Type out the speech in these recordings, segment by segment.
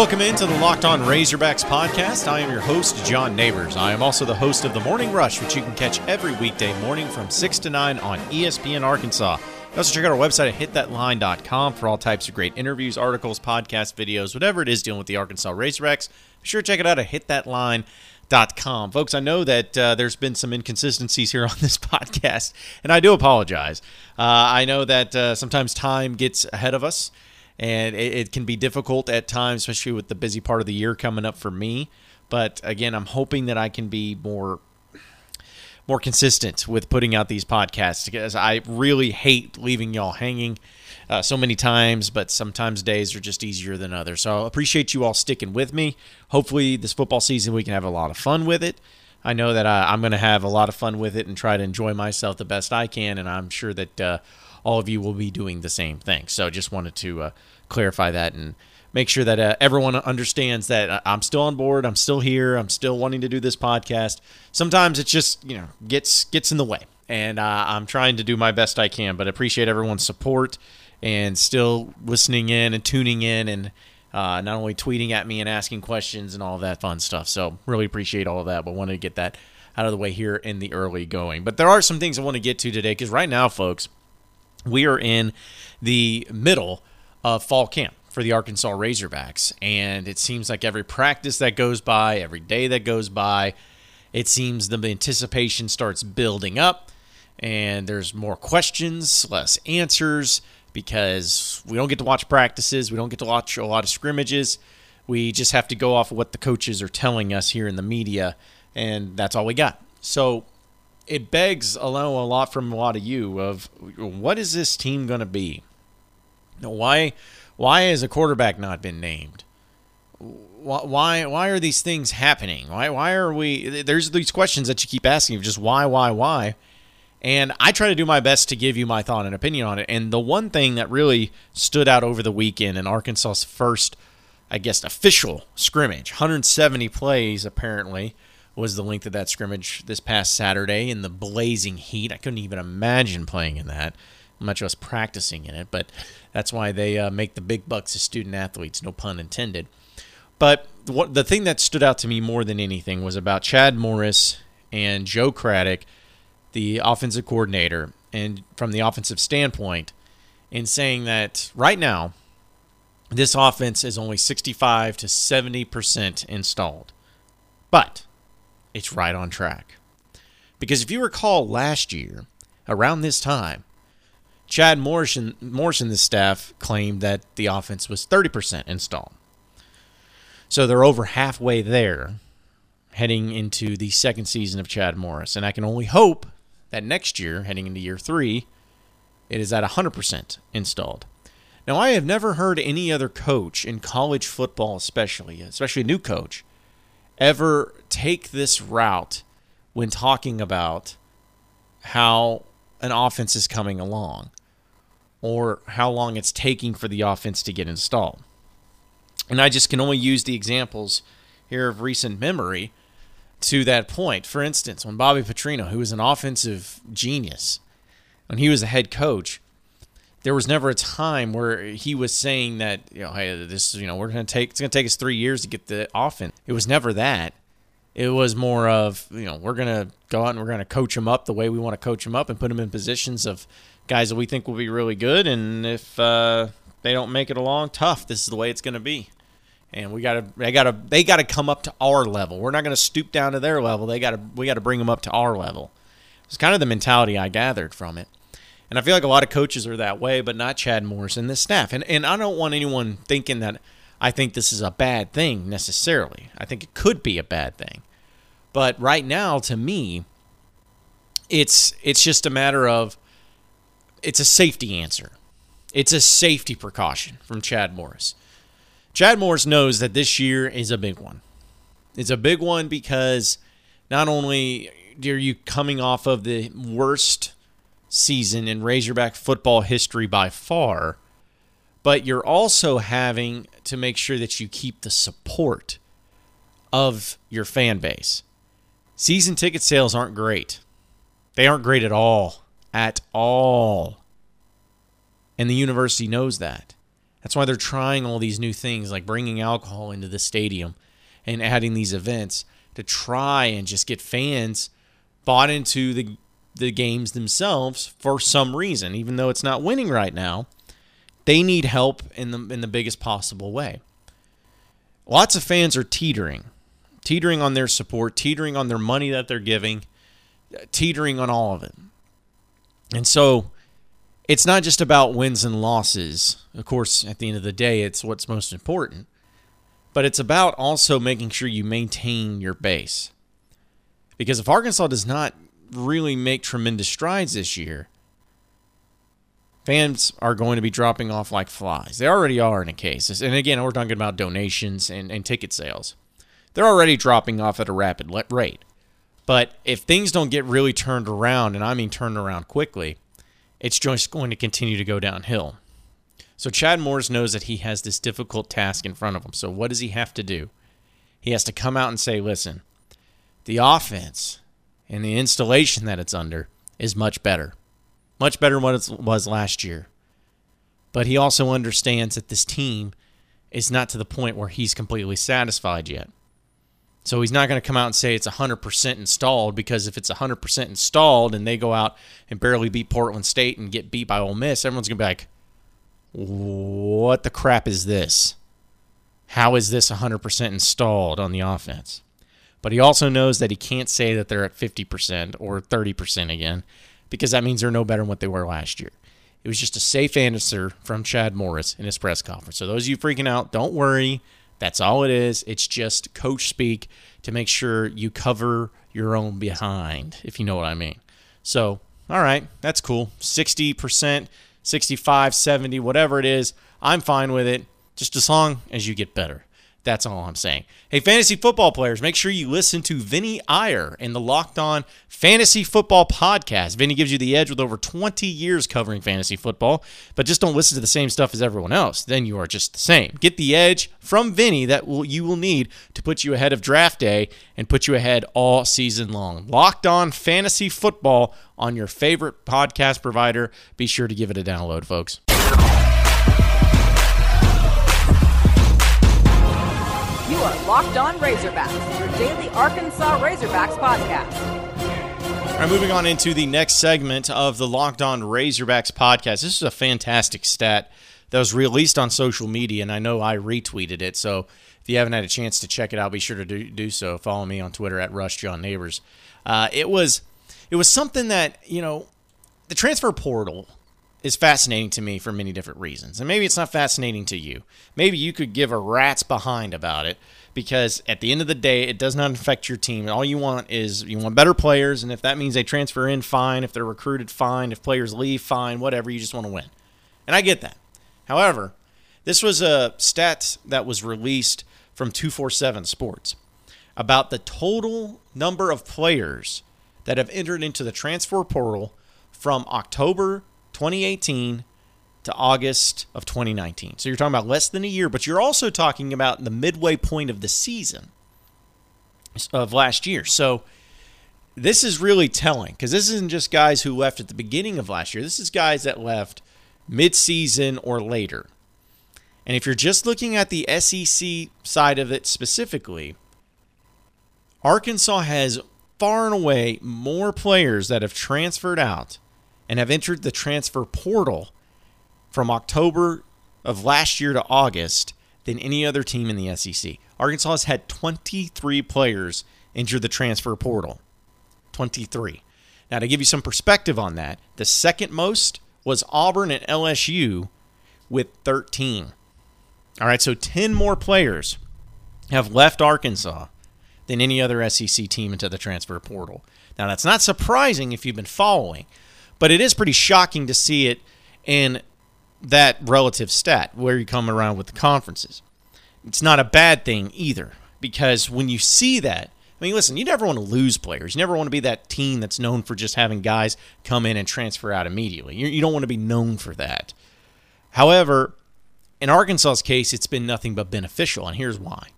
Welcome into the Locked On Razorbacks podcast. I am your host, John Neighbors. I am also the host of The Morning Rush, which you can catch every weekday morning from 6 to 9 on ESPN Arkansas. Also, check out our website at hitthatline.com for all types of great interviews, articles, podcasts, videos, whatever it is dealing with the Arkansas Razorbacks. Be sure to check it out at hitthatline.com. Folks, I know that uh, there's been some inconsistencies here on this podcast, and I do apologize. Uh, I know that uh, sometimes time gets ahead of us and it, it, can be difficult at times, especially with the busy part of the year coming up for me. But again, I'm hoping that I can be more more consistent with putting out these podcasts because I really hate leaving y'all hanging uh, so many times, but sometimes days are just easier than others. So I appreciate you all sticking with me. Hopefully, this football season we can have a lot of fun with it. I know that uh, I'm going to have a lot of fun with it and try to enjoy myself the best I can, and I'm sure that uh, all of you will be doing the same thing. So just wanted to uh, clarify that and make sure that uh, everyone understands that I'm still on board. I'm still here. I'm still wanting to do this podcast. Sometimes it just you know gets gets in the way, and uh, I'm trying to do my best I can. But appreciate everyone's support and still listening in and tuning in and. Uh, not only tweeting at me and asking questions and all that fun stuff. So, really appreciate all of that, but wanted to get that out of the way here in the early going. But there are some things I want to get to today because right now, folks, we are in the middle of fall camp for the Arkansas Razorbacks. And it seems like every practice that goes by, every day that goes by, it seems the anticipation starts building up and there's more questions, less answers because we don't get to watch practices, we don't get to watch a lot of scrimmages. We just have to go off of what the coaches are telling us here in the media, and that's all we got. So it begs a lot from a lot of you of what is this team going to be? Why why has a quarterback not been named? Why why are these things happening? Why why are we there's these questions that you keep asking of just why why why? And I try to do my best to give you my thought and opinion on it. And the one thing that really stood out over the weekend in Arkansas's first I guess official scrimmage, 170 plays apparently was the length of that scrimmage this past Saturday in the blazing heat. I couldn't even imagine playing in that, much less practicing in it. But that's why they uh, make the big bucks as student athletes, no pun intended. But what, the thing that stood out to me more than anything was about Chad Morris and Joe Craddock, the offensive coordinator, and from the offensive standpoint, in saying that right now, this offense is only 65 to 70% installed. But it's right on track. Because if you recall last year, around this time, Chad Morrison, Morrison, the staff claimed that the offense was 30% installed. So they're over halfway there heading into the second season of Chad Morris. And I can only hope that next year, heading into year three, it is at 100% installed. Now, I have never heard any other coach in college football, especially, especially a new coach, ever take this route when talking about how an offense is coming along or how long it's taking for the offense to get installed. And I just can only use the examples here of recent memory to that point. For instance, when Bobby Petrino, who was an offensive genius, when he was a head coach, there was never a time where he was saying that you know hey this you know we're to take it's to take us 3 years to get the offense. It was never that. It was more of you know we're to go out and we're to coach them up the way we want to coach them up and put them in positions of guys that we think will be really good and if uh, they don't make it along tough this is the way it's to be. And we got to they got to they got to come up to our level. We're not to stoop down to their level. They got to we got to bring them up to our level. It's kind of the mentality I gathered from it. And I feel like a lot of coaches are that way, but not Chad Morris and the staff. And and I don't want anyone thinking that I think this is a bad thing necessarily. I think it could be a bad thing. But right now to me it's it's just a matter of it's a safety answer. It's a safety precaution from Chad Morris. Chad Morris knows that this year is a big one. It's a big one because not only are you coming off of the worst season in Razorback football history by far, but you're also having to make sure that you keep the support of your fan base. Season ticket sales aren't great. They aren't great at all. At all. And the university knows that. That's why they're trying all these new things like bringing alcohol into the stadium and adding these events to try and just get fans bought into the the games themselves for some reason even though it's not winning right now they need help in the in the biggest possible way lots of fans are teetering teetering on their support teetering on their money that they're giving teetering on all of it and so it's not just about wins and losses. Of course, at the end of the day, it's what's most important. But it's about also making sure you maintain your base. Because if Arkansas does not really make tremendous strides this year, fans are going to be dropping off like flies. They already are in a case. And again, we're talking about donations and, and ticket sales. They're already dropping off at a rapid rate. But if things don't get really turned around, and I mean turned around quickly, it's just going to continue to go downhill. So Chad Morris knows that he has this difficult task in front of him. So what does he have to do? He has to come out and say, listen, the offense and the installation that it's under is much better. Much better than what it was last year. But he also understands that this team is not to the point where he's completely satisfied yet. So he's not going to come out and say it's 100% installed because if it's 100% installed and they go out and barely beat Portland State and get beat by Ole Miss, everyone's going to be like, what the crap is this? How is this 100% installed on the offense? But he also knows that he can't say that they're at 50% or 30% again because that means they're no better than what they were last year. It was just a safe answer from Chad Morris in his press conference. So those of you freaking out, don't worry. That's all it is. It's just coach speak to make sure you cover your own behind, if you know what I mean. So, all right, that's cool. 60%, 65, 70, whatever it is, I'm fine with it, just as long as you get better. That's all I'm saying. Hey, fantasy football players, make sure you listen to Vinny Iyer in the Locked On Fantasy Football Podcast. Vinny gives you the edge with over 20 years covering fantasy football, but just don't listen to the same stuff as everyone else. Then you are just the same. Get the edge from Vinny that will, you will need to put you ahead of draft day and put you ahead all season long. Locked On Fantasy Football on your favorite podcast provider. Be sure to give it a download, folks. Are Locked On Razorbacks, your daily Arkansas Razorbacks podcast. All right, moving on into the next segment of the Locked On Razorbacks podcast. This is a fantastic stat that was released on social media, and I know I retweeted it. So if you haven't had a chance to check it out, be sure to do, do so. Follow me on Twitter at Rush John Neighbors. Uh, it was it was something that you know the transfer portal is fascinating to me for many different reasons. And maybe it's not fascinating to you. Maybe you could give a rat's behind about it because at the end of the day, it does not affect your team. All you want is you want better players. And if that means they transfer in, fine. If they're recruited, fine. If players leave, fine. Whatever. You just want to win. And I get that. However, this was a stat that was released from 247 Sports about the total number of players that have entered into the transfer portal from October 2018 to August of 2019. So you're talking about less than a year, but you're also talking about the midway point of the season of last year. So this is really telling because this isn't just guys who left at the beginning of last year. This is guys that left mid-season or later. And if you're just looking at the SEC side of it specifically, Arkansas has far and away more players that have transferred out and have entered the transfer portal from October of last year to August than any other team in the SEC. Arkansas has had 23 players enter the transfer portal. 23. Now, to give you some perspective on that, the second most was Auburn and LSU with 13. All right, so 10 more players have left Arkansas than any other SEC team into the transfer portal. Now, that's not surprising if you've been following but it is pretty shocking to see it in that relative stat where you come around with the conferences. It's not a bad thing either because when you see that, I mean, listen, you never want to lose players. You never want to be that team that's known for just having guys come in and transfer out immediately. You, don't want to be known for that. However, in Arkansas's case, it's been nothing but beneficial, and here's why.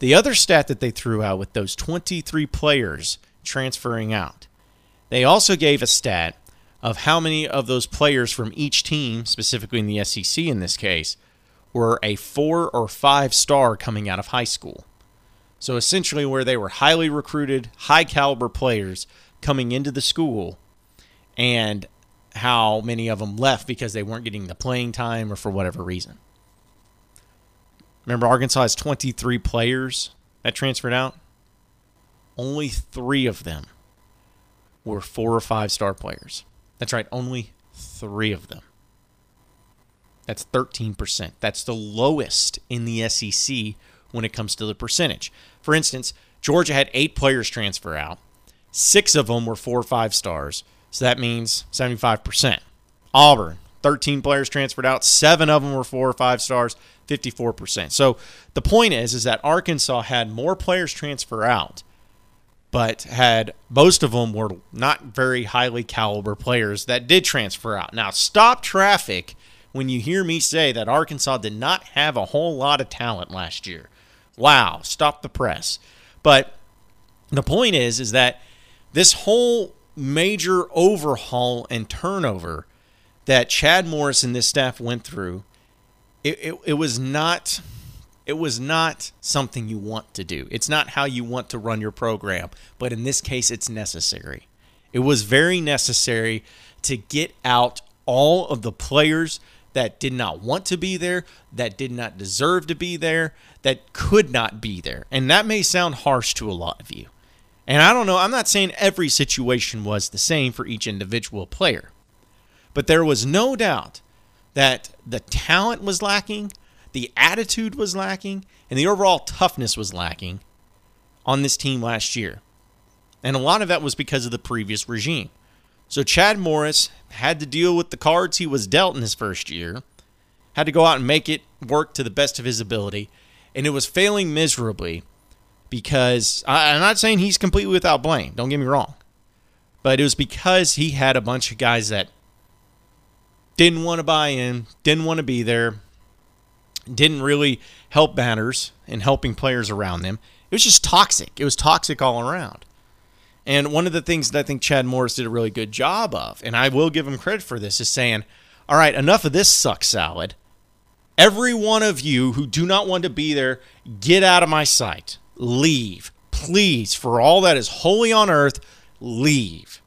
The other stat that they threw out with those 23 players transferring out, they also gave a stat of how many of those players from each team, specifically in the SEC in this case, were a four or five star coming out of high school. So essentially, where they were highly recruited, high caliber players coming into the school, and how many of them left because they weren't getting the playing time or for whatever reason. Remember, Arkansas has 23 players that transferred out. Only three of them were four or five star players. That's right, only three of them. That's 13%. That's the lowest in the SEC when it comes to the percentage. For instance, Georgia had eight players transfer out, six of them were four or five stars. So that means 75%. Auburn, 13 players transferred out, seven of them were four or five stars, 54%. So the point is, is that Arkansas had more players transfer out, but had most of them were not very highly caliber players that did transfer out. Now, stop traffic when you hear me say that Arkansas did not have a whole lot of talent last year. Wow, stop the press. But the point is, is that this whole major overhaul and turnover that Chad Morris and this staff went through, it, it, it, was not it was not something you want to do. It's not how you want to run your program, but in this case it's necessary. It was very necessary to get out all of the players that did not want to be there, that did not deserve to be there, that could not be there. And that may sound harsh to a lot of you. And I don't know, I'm not saying every situation was the same for each individual player, but there was no doubt that the talent was lacking, the attitude was lacking, and the overall toughness was lacking on this team last year. And a lot of that was because of the previous regime. So Chad Morris had to deal with the cards he was dealt in his first year, had to go out and make it work to the best of his ability, and it was failing miserably because I'm not saying he's completely without blame. Don't get me wrong, but it was because he had a bunch of guys that didn't want to buy in, didn't want to be there, didn't really help batters and helping players around them. It was just toxic. It was toxic all around. And one of the things that I think Chad Morris did a really good job of, and I will give him credit for this, is saying, all right, enough of this suck salad. Every one of you who do not want to be there, get out of my sight leave. Please, for all that is holy on earth, leave.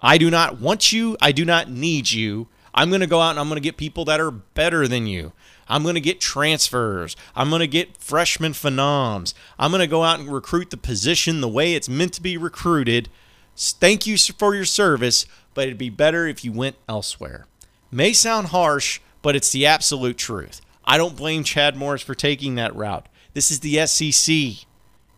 I do not want you. I do not need you. I'm going to go out and I'm going to get people that are better than you. I'm going to get transfers. I'm going to get freshman phenoms. I'm going to go out and recruit the position the way it's meant to be recruited. Thank you for your service, but it'd be better if you went elsewhere. May sound harsh, but it's the absolute truth. I don't blame Chad Morris for taking that route. This is the SEC.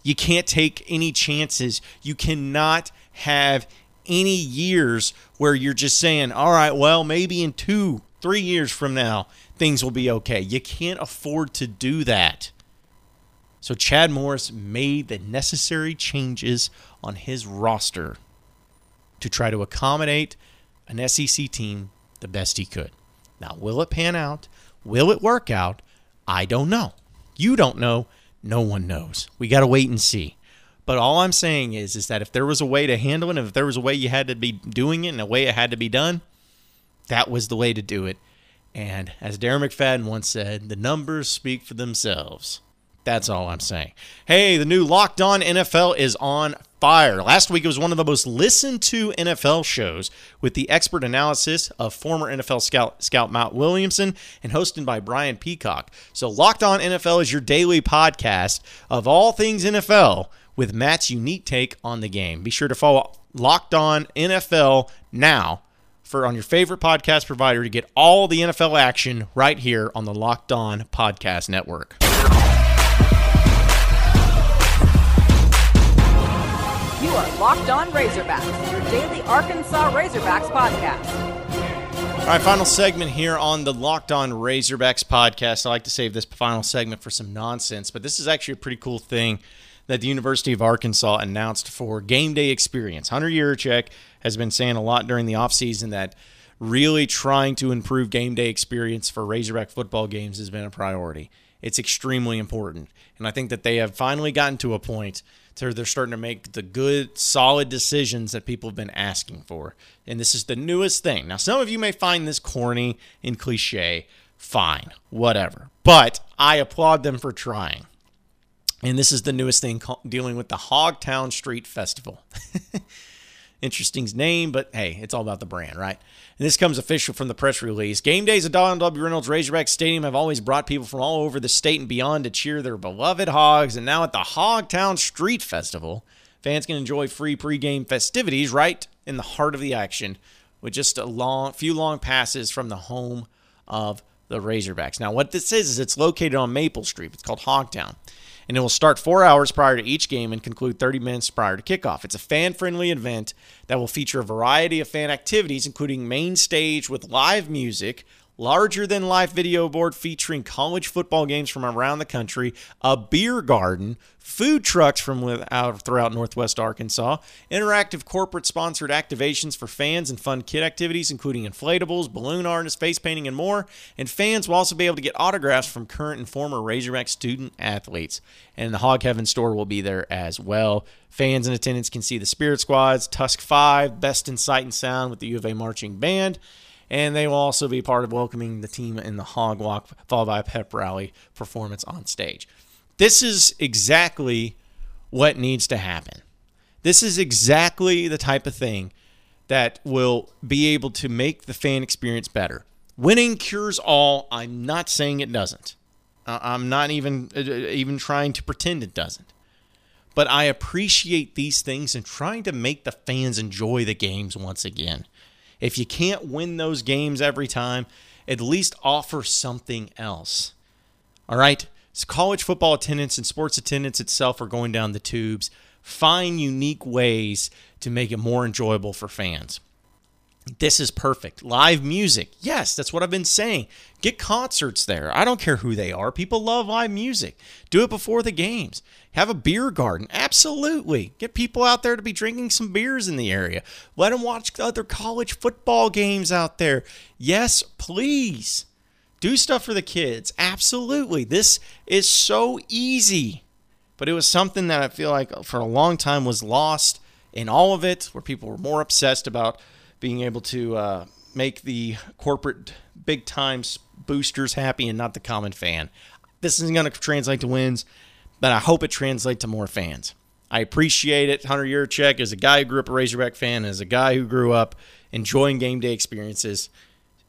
You can't take any chances. You cannot have any years where you're just saying, all right, well, maybe in two, three years from now, things will be okay. You can't afford to do that. So Chad Morris made the necessary changes on his roster to try to accommodate an SEC team the best he could. Now, will it pan out? Will it work out? I don't know. You don't know. No one knows. We got to wait and see. But all I'm saying is, is that if there was a way to handle it, if there was a way you had to be doing it, and a way it had to be done, that was the way to do it. And as Darren McFadden once said, the numbers speak for themselves. That's all I'm saying. Hey, the new Locked On NFL is on fire. Last week it was one of the most listened to NFL shows with the expert analysis of former NFL scout, scout Matt Williamson and hosted by Brian Peacock. So Locked On NFL is your daily podcast of all things NFL with Matt's unique take on the game. Be sure to follow Locked On NFL now for on your favorite podcast provider to get all the NFL action right here on the Locked On Podcast Network. You are Locked On Razorbacks, your daily Arkansas Razorbacks podcast. All right, final segment here on the Locked On Razorbacks podcast. I like to save this final segment for some nonsense, but this is actually a pretty cool thing that the University of Arkansas announced for game day experience. Hunter Yurachek has been saying a lot during the offseason that really trying to improve game day experience for Razorback football games has been a priority. It's extremely important. And I think that they have finally gotten to a point to they're starting to make the good, solid decisions that people have been asking for. And this is the newest thing. Now, some of you may find this corny and cliche fine, whatever. But I applaud them for trying. And this is the newest thing dealing with the Hogtown Street Festival. Interesting name, but hey, it's all about the brand, right? And this comes official from the press release. Game days at Donald W. Reynolds Razorback Stadium have always brought people from all over the state and beyond to cheer their beloved Hogs. And now at the Hogtown Street Festival, fans can enjoy free pregame festivities right in the heart of the action with just a long, few long passes from the home of the Razorbacks. Now, what this is, is it's located on Maple Street. It's called Hogtown and it will start four hours prior to each game and conclude 30 minutes prior to kickoff. It's a fan friendly event that will feature a variety of fan activities, including main stage with live music, larger than life video board featuring college football games from around the country, a beer garden, food trucks from out throughout Northwest Arkansas, interactive corporate sponsored activations for fans and fun kid activities, including inflatables, balloon artists, face painting, and more. And fans will also be able to get autographs from current and former Razorback student athletes. And the Hog Heaven store will be there as well. Fans in attendance can see the Spirit Squads, Tusk 5, Best in Sight and Sound with the U of A Marching Band and they will also be part of welcoming the team in the Hog Walk, followed by a pep rally performance on stage. This is exactly what needs to happen. This is exactly the type of thing that will be able to make the fan experience better. Winning cures all. I'm not saying it doesn't. I'm not even uh, uh, even trying to pretend it doesn't. But I appreciate these things and trying to make the fans enjoy the games once again. If you can't win those games every time, at least offer something else. All right? So college football attendance and sports attendance itself are going down the tubes. Find unique ways to make it more enjoyable for fans. This is perfect. Live music. Yes, that's what I've been saying. Get concerts there. I don't care who they are. People love live music. Do it before the games. Have a beer garden. Absolutely. Get people out there to be drinking some beers in the area. Let them watch other college football games out there. Yes, please. Do stuff for the kids. Absolutely. This is so easy. But it was something that I feel like for a long time was lost in all of it, where people were more obsessed about being able to uh, make the corporate big time boosters happy and not the common fan. This isn't going to translate to wins, but I hope it translates to more fans. I appreciate it. Hunter Yurachek, as a guy who grew up a Razorback fan, as a guy who grew up enjoying game day experiences,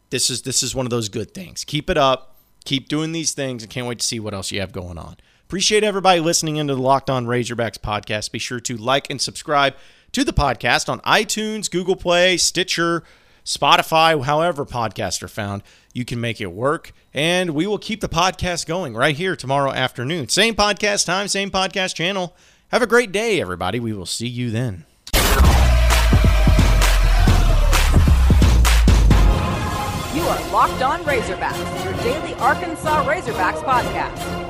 this is this is one of those good things. Keep it up. Keep doing these things, and can't wait to see what else you have going on. Appreciate everybody listening into the Locked On Razorbacks podcast. Be sure to like and subscribe to the podcast on iTunes, Google Play, Stitcher, Spotify, however podcasts are found. You can make it work. And we will keep the podcast going right here tomorrow afternoon. Same podcast time, same podcast channel. Have a great day, everybody. We will see you then. You are Locked On Razorbacks, your daily Arkansas Razorbacks podcast